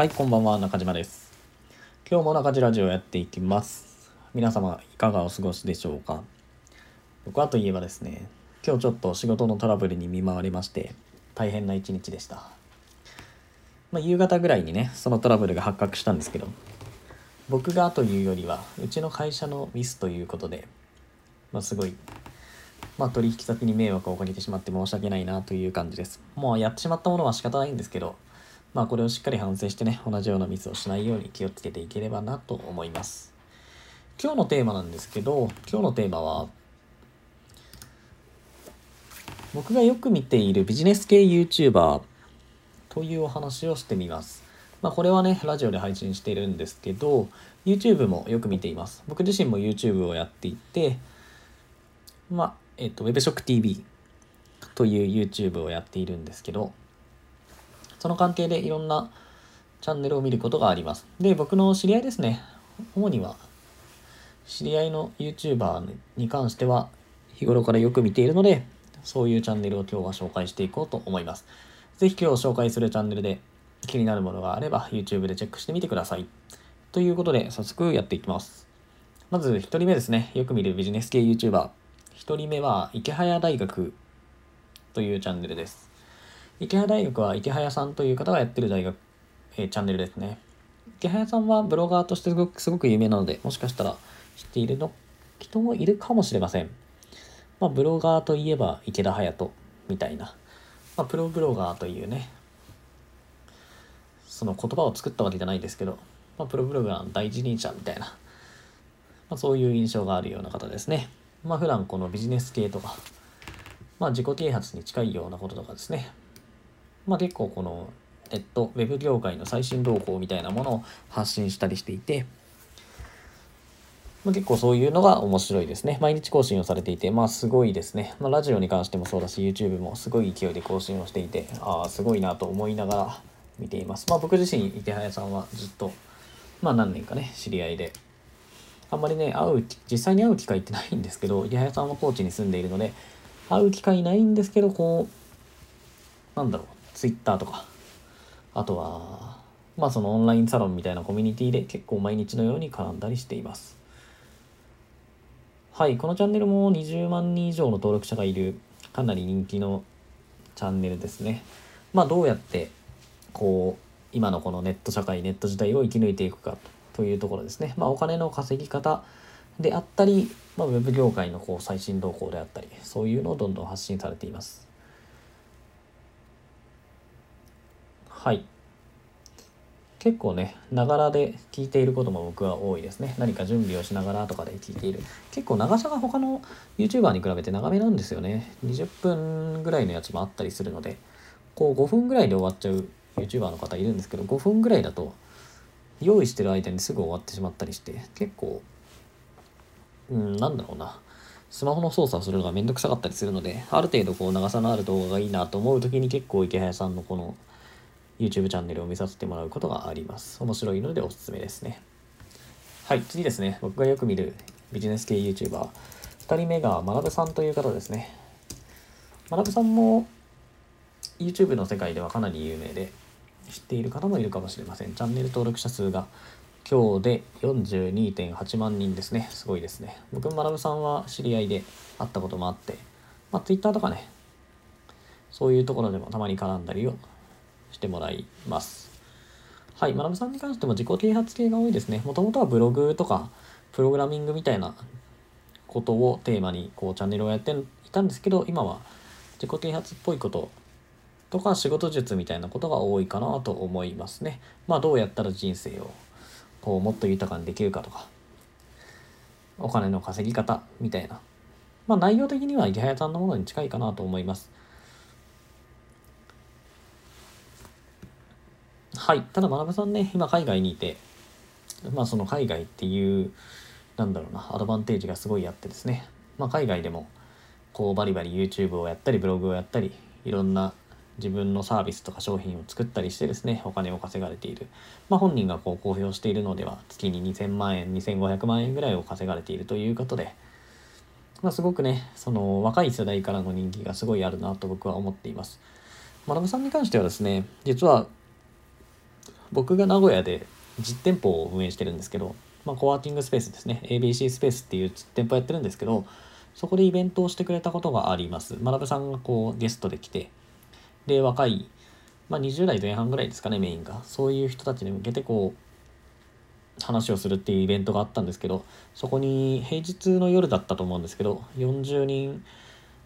はい、こんばんは、中島です。今日も中島ラジオやっていきます。皆様、いかがお過ごしでしょうか僕はといえばですね、今日ちょっと仕事のトラブルに見舞われまして、大変な一日でした。まあ、夕方ぐらいにね、そのトラブルが発覚したんですけど、僕がというよりは、うちの会社のミスということで、まあ、すごい、まあ、取引先に迷惑をかけてしまって申し訳ないなという感じです。もうやってしまったものは仕方ないんですけど、まあこれをしっかり反省してね、同じようなミスをしないように気をつけていければなと思います。今日のテーマなんですけど、今日のテーマは、僕がよく見ているビジネス系 YouTuber というお話をしてみます。まあこれはね、ラジオで配信しているんですけど、YouTube もよく見ています。僕自身も YouTube をやっていて、まあ、えっと、WebShockTV という YouTube をやっているんですけど、その関係でいろんなチャンネルを見ることがあります。で、僕の知り合いですね。主には、知り合いの YouTuber に関しては、日頃からよく見ているので、そういうチャンネルを今日は紹介していこうと思います。ぜひ今日紹介するチャンネルで気になるものがあれば、YouTube でチェックしてみてください。ということで、早速やっていきます。まず1人目ですね。よく見るビジネス系 YouTuber。1人目は、池早大学というチャンネルです。池早大学は池早さんという方がやってる大学、えーチャンネルですね。池早さんはブロガーとしてすごくすごく有名なので、もしかしたら知っているの人もいるかもしれません。まあ、ブロガーといえば池田隼人みたいな、まあ、プロブロガーというね、その言葉を作ったわけじゃないですけど、まあ、プロブロガーの第一人者みたいな、まあ、そういう印象があるような方ですね。まあ、普段このビジネス系とか、まあ、自己啓発に近いようなこととかですね、まあ、結構このネット、ウェブ業界の最新動向みたいなものを発信したりしていて、まあ、結構そういうのが面白いですね。毎日更新をされていて、まあすごいですね。まあラジオに関してもそうだし、YouTube もすごい勢いで更新をしていて、ああ、すごいなと思いながら見ています。まあ僕自身、池早さんはずっと、まあ何年かね、知り合いで、あんまりね、会う、実際に会う機会ってないんですけど、池早さんは高知に住んでいるので、会う機会ないんですけど、こう、なんだろう、Twitter とか、あとは、まあそのオンラインサロンみたいなコミュニティで結構毎日のように絡んだりしています。はい、このチャンネルも20万人以上の登録者がいるかなり人気のチャンネルですね。まあどうやってこう今のこのネット社会ネット時代を生き抜いていくかというところですね。まあお金の稼ぎ方であったり、まあ、ウェブ業界のこう最新動向であったりそういうのをどんどん発信されています。はい。結構ね、ながらで聞いていることも僕は多いですね。何か準備をしながらとかで聞いている。結構長さが他の YouTuber に比べて長めなんですよね。20分ぐらいのやつもあったりするので、こう5分ぐらいで終わっちゃう YouTuber の方いるんですけど、5分ぐらいだと用意してる間にすぐ終わってしまったりして、結構、うん、なんだろうな。スマホの操作をするのがめんどくさかったりするので、ある程度こう長さのある動画がいいなと思う時に結構池早さんのこの YouTube チャンネルを見させてもらうことがあります。面白いのでおすすめですね。はい、次ですね。僕がよく見るビジネス系 YouTuber。2人目が学さんという方ですね。学さんも YouTube の世界ではかなり有名で、知っている方もいるかもしれません。チャンネル登録者数が今日で42.8万人ですね。すごいですね。僕も、学さんは知り合いで会ったこともあって、まあ、Twitter とかね、そういうところでもたまに絡んだりをしてもらいます。はい、学さんに関しても自己啓発系が多いですね。もともとはブログとか、プログラミングみたいなことをテーマにこうチャンネルをやっていたんですけど、今は自己啓発っぽいこととか仕事術みたいなことが多いかなと思いますね。まあどうやったら人生をこうもっと豊かにできるかとか、お金の稼ぎ方みたいな。まあ内容的には池早さんのものに近いかなと思います。はい。ただ、学さんね、今海外にいて、まあその海外っていう、なんだろうな、アドバンテージがすごいあってですね、まあ海外でも、こうバリバリ YouTube をやったり、ブログをやったり、いろんな自分のサービスとか商品を作ったりしてですね、お金を稼がれている。まあ本人がこう公表しているのでは、月に2000万円、2500万円ぐらいを稼がれているということで、まあすごくね、その若い世代からの人気がすごいあるなと僕は思っています。学さんに関してはですね、実は僕が名古屋で実店舗を運営してるんですけど、まあ、コワーキングスペースですね。ABC スペースっていう実店舗やってるんですけどそこでイベントをしてくれたことがあります。学さんがこうゲストで来てで若い、まあ、20代前半ぐらいですかねメインが。そういう人たちに向けてこう話をするっていうイベントがあったんですけどそこに平日の夜だったと思うんですけど40人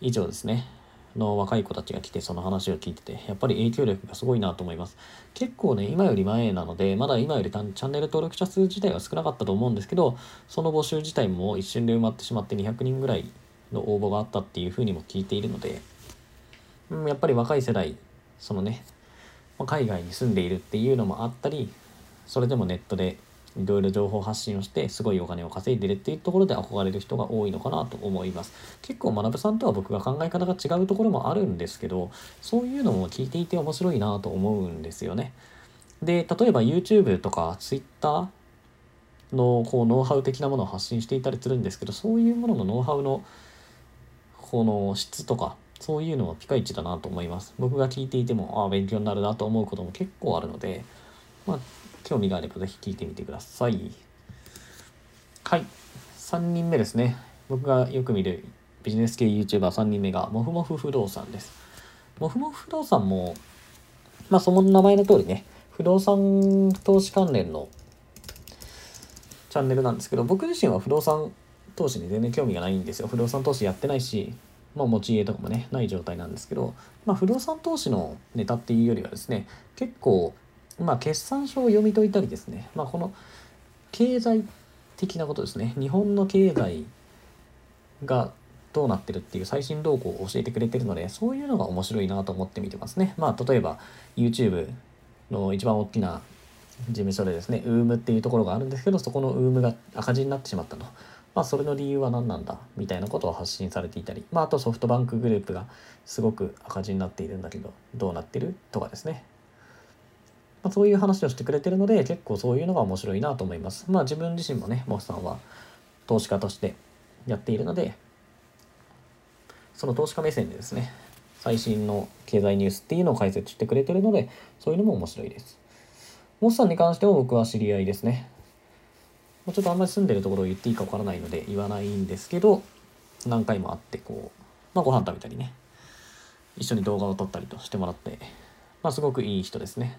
以上ですね。の若い子たちが来てその話を聞いててやっぱり影響力がすごいなと思います。結構ね今より前なのでまだ今よりチャンネル登録者数自体は少なかったと思うんですけどその募集自体も一瞬で埋まってしまって200人ぐらいの応募があったっていうふうにも聞いているので、うん、やっぱり若い世代そのね海外に住んでいるっていうのもあったりそれでもネットでいろいろ情報発信をしてすごいお金を稼いでるっていうところで憧れる人が多いのかなと思います。結構学さんとは僕が考え方が違うところもあるんですけどそういうのも聞いていて面白いなと思うんですよね。で例えば YouTube とか Twitter のこうノウハウ的なものを発信していたりするんですけどそういうもののノウハウのこの質とかそういうのはピカイチだなと思います。僕が聞いていてもああ勉強になるなと思うことも結構あるのでまあ興味があればぜひ聞いてみてください。はい。3人目ですね。僕がよく見るビジネス系 YouTuber3 人目が、もふもふ不動産です。もふもふ不動産も、まあその名前の通りね、不動産投資関連のチャンネルなんですけど、僕自身は不動産投資に全然興味がないんですよ。不動産投資やってないし、まあ持ち家とかもね、ない状態なんですけど、まあ不動産投資のネタっていうよりはですね、結構まあ、決算書を読み解いたりですね、まあ、この経済的なことですね。日本の経済がどうなってるっていう最新動向を教えてくれてるのでそういうのが面白いなと思って見てますね。まあ例えば YouTube の一番大きな事務所でですね UM っていうところがあるんですけどそこの UM が赤字になってしまったと。まあそれの理由は何なんだ？みたいなことを発信されていたり。まああとソフトバンクグループがすごく赤字になっているんだけどどうなってる？とかですね。まあ、そういう話をしてくれてるので結構そういうのが面白いなと思います。まあ自分自身もね、モスさんは投資家としてやっているので、その投資家目線でですね、最新の経済ニュースっていうのを解説してくれてるので、そういうのも面白いです。モスさんに関しては僕は知り合いですね。ちょっとあんまり住んでるところを言っていいかわからないので言わないんですけど、何回も会ってこう、まあご飯食べたりね、一緒に動画を撮ったりとしてもらって、まあすごくいい人ですね。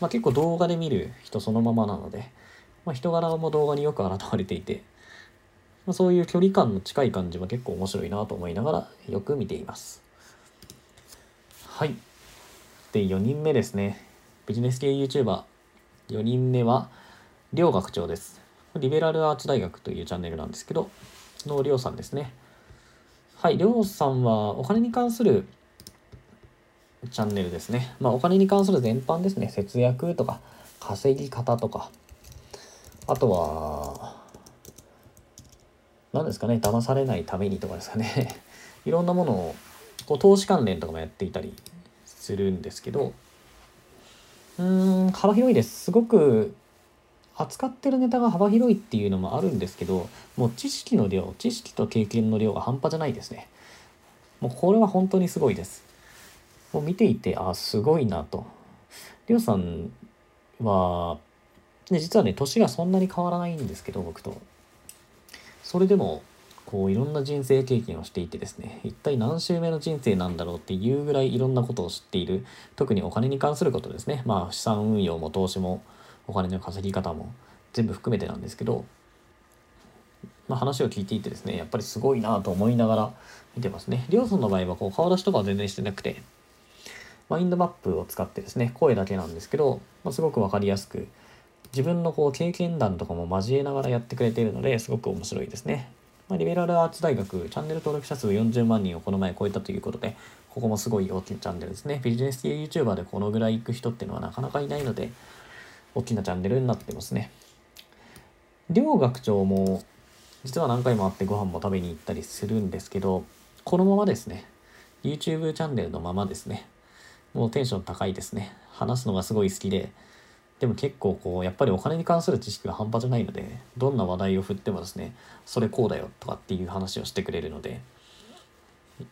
まあ、結構動画で見る人そのままなので、まあ、人柄も動画によく現れていて、まあ、そういう距離感の近い感じは結構面白いなと思いながらよく見ています。はい。で、4人目ですね。ビジネス系 YouTuber。4人目は、りょう学長です。リベラルアーツ大学というチャンネルなんですけど、のりょうさんですね。はい、りょうさんはお金に関するチャンネルですね。まあ、お金に関する全般ですね。節約とか、稼ぎ方とか、あとは、何ですかね、騙されないためにとかですかね。いろんなものを、こう、投資関連とかもやっていたりするんですけど、うーん、幅広いです。すごく、扱ってるネタが幅広いっていうのもあるんですけど、もう知識の量、知識と経験の量が半端じゃないですね。もうこれは本当にすごいです。を見ていて、あ、すごいなと。りょうさんは、ね、実はね、年がそんなに変わらないんですけど、僕と。それでも、こう、いろんな人生経験をしていてですね、一体何週目の人生なんだろうっていうぐらいいろんなことを知っている、特にお金に関することですね。まあ、資産運用も投資も、お金の稼ぎ方も、全部含めてなんですけど、まあ、話を聞いていてですね、やっぱりすごいなと思いながら見てますね。りょうさんの場合は、こう、顔出しとかは全然してなくて、マインドマップを使ってですね、声だけなんですけど、まあ、すごくわかりやすく、自分のこう経験談とかも交えながらやってくれているのですごく面白いですね。まあ、リベラルアーツ大学、チャンネル登録者数40万人をこの前超えたということで、ここもすごい大きなチャンネルですね。ビジネス系 YouTuber でこのぐらい行く人っていうのはなかなかいないので、大きなチャンネルになってますね。両学長も、実は何回も会ってご飯も食べに行ったりするんですけど、このままですね。YouTube チャンネルのままですね。もうテンション高いですね。話すのがすごい好きで、でも結構こう、やっぱりお金に関する知識が半端じゃないので、どんな話題を振ってもですね、それこうだよとかっていう話をしてくれるので、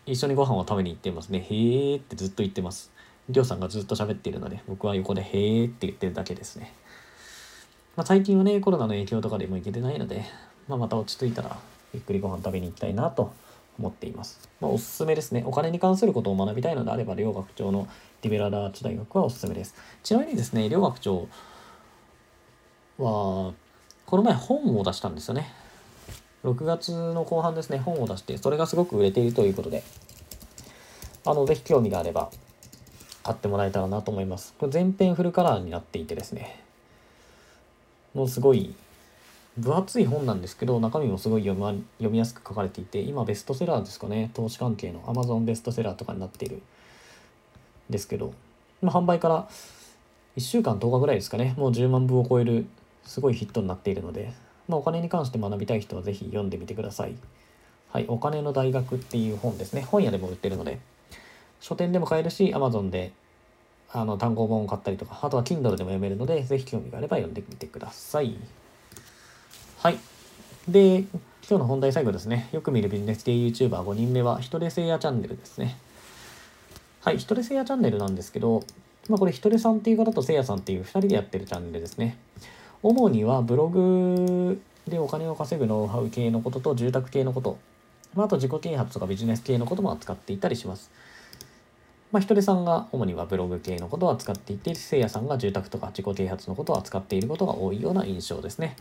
一緒にご飯を食べに行ってますね。へーってずっと言ってます。りょうさんがずっと喋っているので、僕は横でへーって言ってるだけですね。まあ、最近はね、コロナの影響とかでも行けてないので、まあ、また落ち着いたら、ゆっくりご飯食べに行きたいなと思っています。まあ、おすすめですね。お金に関することを学びたいのであれば、両学長のリベラルアーチ大学はおすすめです。ちなみにですね、両学長は、この前本を出したんですよね。6月の後半ですね、本を出して、それがすごく売れているということで、あの、ぜひ興味があれば、買ってもらえたらなと思います。これ全編フルカラーになっていてですね、もうすごい分厚い本なんですけど、中身もすごい読,、ま、読みやすく書かれていて、今ベストセラーですかね、投資関係の Amazon ベストセラーとかになっているですけど、ま、販売から1週間10日ぐらいですかね、もう10万部を超えるすごいヒットになっているので、まあ、お金に関して学びたい人はぜひ読んでみてください。はい、お金の大学っていう本ですね。本屋でも売ってるので、書店でも買えるし、Amazon であの単行本を買ったりとか、あとは Kindle でも読めるので、ぜひ興味があれば読んでみてください。はい。で、今日の本題最後ですね。よく見るビジネス系 YouTuber5 人目は、人手製やチャンネルですね。はい、人手製やチャンネルなんですけど、まあ、これ、人手さんっていう方とせいやさんっていう2人でやってるチャンネルですね。主にはブログでお金を稼ぐノウハウ系のことと住宅系のこと、まあ、あと自己啓発とかビジネス系のことも扱っていたりします。まあ、ひとりさんが主にはブログ系のことを扱っていて、せいやさんが住宅とか自己啓発のことを扱っていることが多いような印象ですね。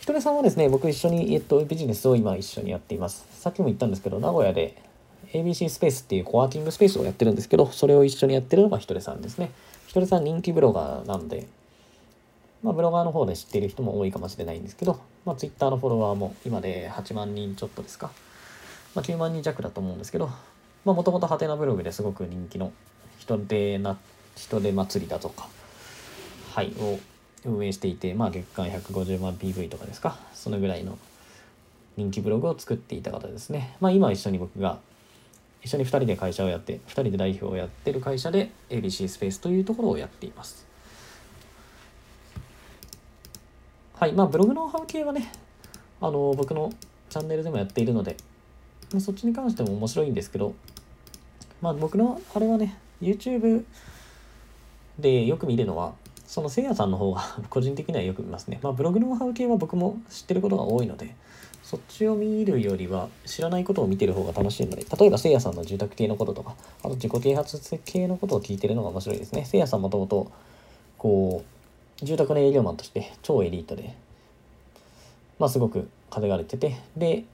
ひとりさんはですね、僕一緒に、えっと、ビジネスを今一緒にやっています。さっきも言ったんですけど、名古屋で ABC スペースっていうコワーキングスペースをやってるんですけど、それを一緒にやってるのがひとりさんですね。ひとりさん人気ブロガーなんで、まあ、ブロガーの方で知っている人も多いかもしれないんですけど、まあ、Twitter のフォロワーも今で8万人ちょっとですか。まあ、9万人弱だと思うんですけど、まあ、もともとハテナブログですごく人気の人手な、人手祭りだとか、はい、を運営していて、まあ、月間150万 PV とかですか、そのぐらいの人気ブログを作っていた方ですね。まあ、今一緒に僕が、一緒に2人で会社をやって、2人で代表をやってる会社で ABC スペースというところをやっています。はい、まあ、ブログのハウ系はね、あの、僕のチャンネルでもやっているので、まあ、そっちに関しても面白いんですけど、まあ僕のあれはね、YouTube でよく見るのは、そのせいやさんの方が 個人的にはよく見ますね。まあブログのノウハウ系は僕も知ってることが多いので、そっちを見るよりは知らないことを見てる方が楽しいので、例えばせいやさんの住宅系のこととか、あと自己啓発系のことを聞いてるのが面白いですね。せいやさんもともと、こう、住宅の営業マンとして超エリートで、まあすごく稼がれてて、で、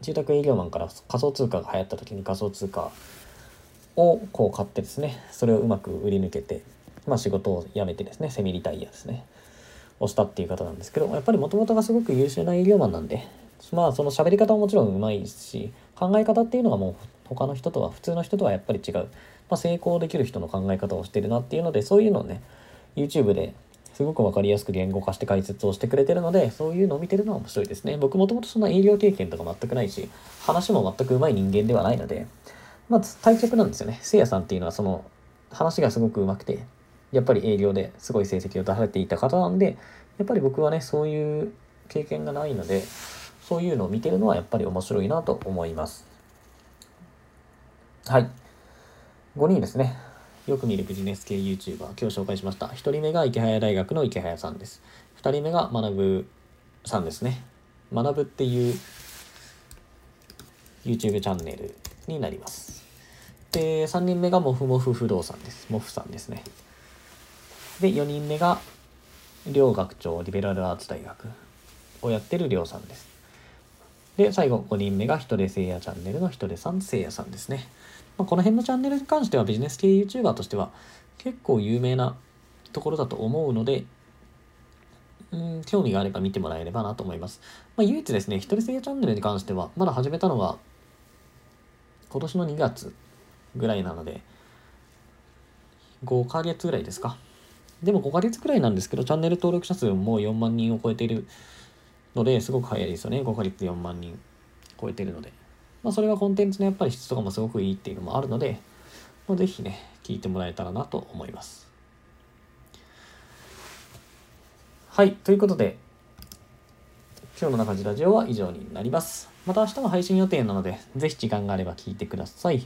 住宅営業マンから仮想通貨が流行った時に仮想通貨をこう買ってですねそれをうまく売り抜けて、まあ、仕事を辞めてですねセミリタイヤですね。をしたっていう方なんですけどやっぱりもともとがすごく優秀な営業マンなんでまあその喋り方ももちろんうまいし考え方っていうのがもう他の人とは普通の人とはやっぱり違う、まあ、成功できる人の考え方をしてるなっていうのでそういうのをね YouTube ですごく分かりやすく言語化して解説をしてくれてるのでそういうのを見てるのは面白いですね。僕もともとそんな営業経験とか全くないし話も全く上手い人間ではないのでまず対局なんですよね。せいやさんっていうのはその話がすごく上手くて、やっぱり営業ですごい成績を出されていた方なんで、やっぱり僕はね、そういう経験がないので、そういうのを見てるのはやっぱり面白いなと思います。はい。5人ですね。よく見るビジネス系 YouTuber、今日紹介しました。1人目が池早大学の池早さんです。2人目が学ぶさんですね。学ぶっていう YouTube チャンネルになります。で、3人目がモフモフ不動産です。モフさんですね。で、4人目が両学長リベラルアーツ大学をやってる両さんです。で、最後5人目が人でせいやチャンネルの人でさんせいやさんですね。まあ、この辺のチャンネルに関してはビジネス系 YouTuber としては結構有名なところだと思うので、うん、興味があれば見てもらえればなと思います。まあ、唯一ですね、一人せいやチャンネルに関しては、まだ始めたのは今年の2月ぐらいなので、5ヶ月ぐらいですか。でも5ヶ月くらいなんですけど、チャンネル登録者数も4万人を超えているので、すごく早いですよね。5ヶ月4万人超えているので。まあ、それはコンテンツのやっぱり質とかもすごくいいっていうのもあるので、まあ、ぜひね、聞いてもらえたらなと思います。はい、ということで、今日の中地ラジオは以上になります。また明日も配信予定なので、ぜひ時間があれば聞いてください。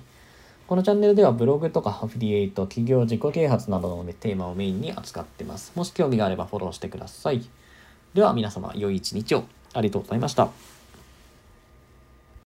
このチャンネルではブログとかアフィリエイト、企業自己啓発などのテーマをメインに扱ってます。もし興味があればフォローしてください。では皆様、良い一日を。ありがとうございました。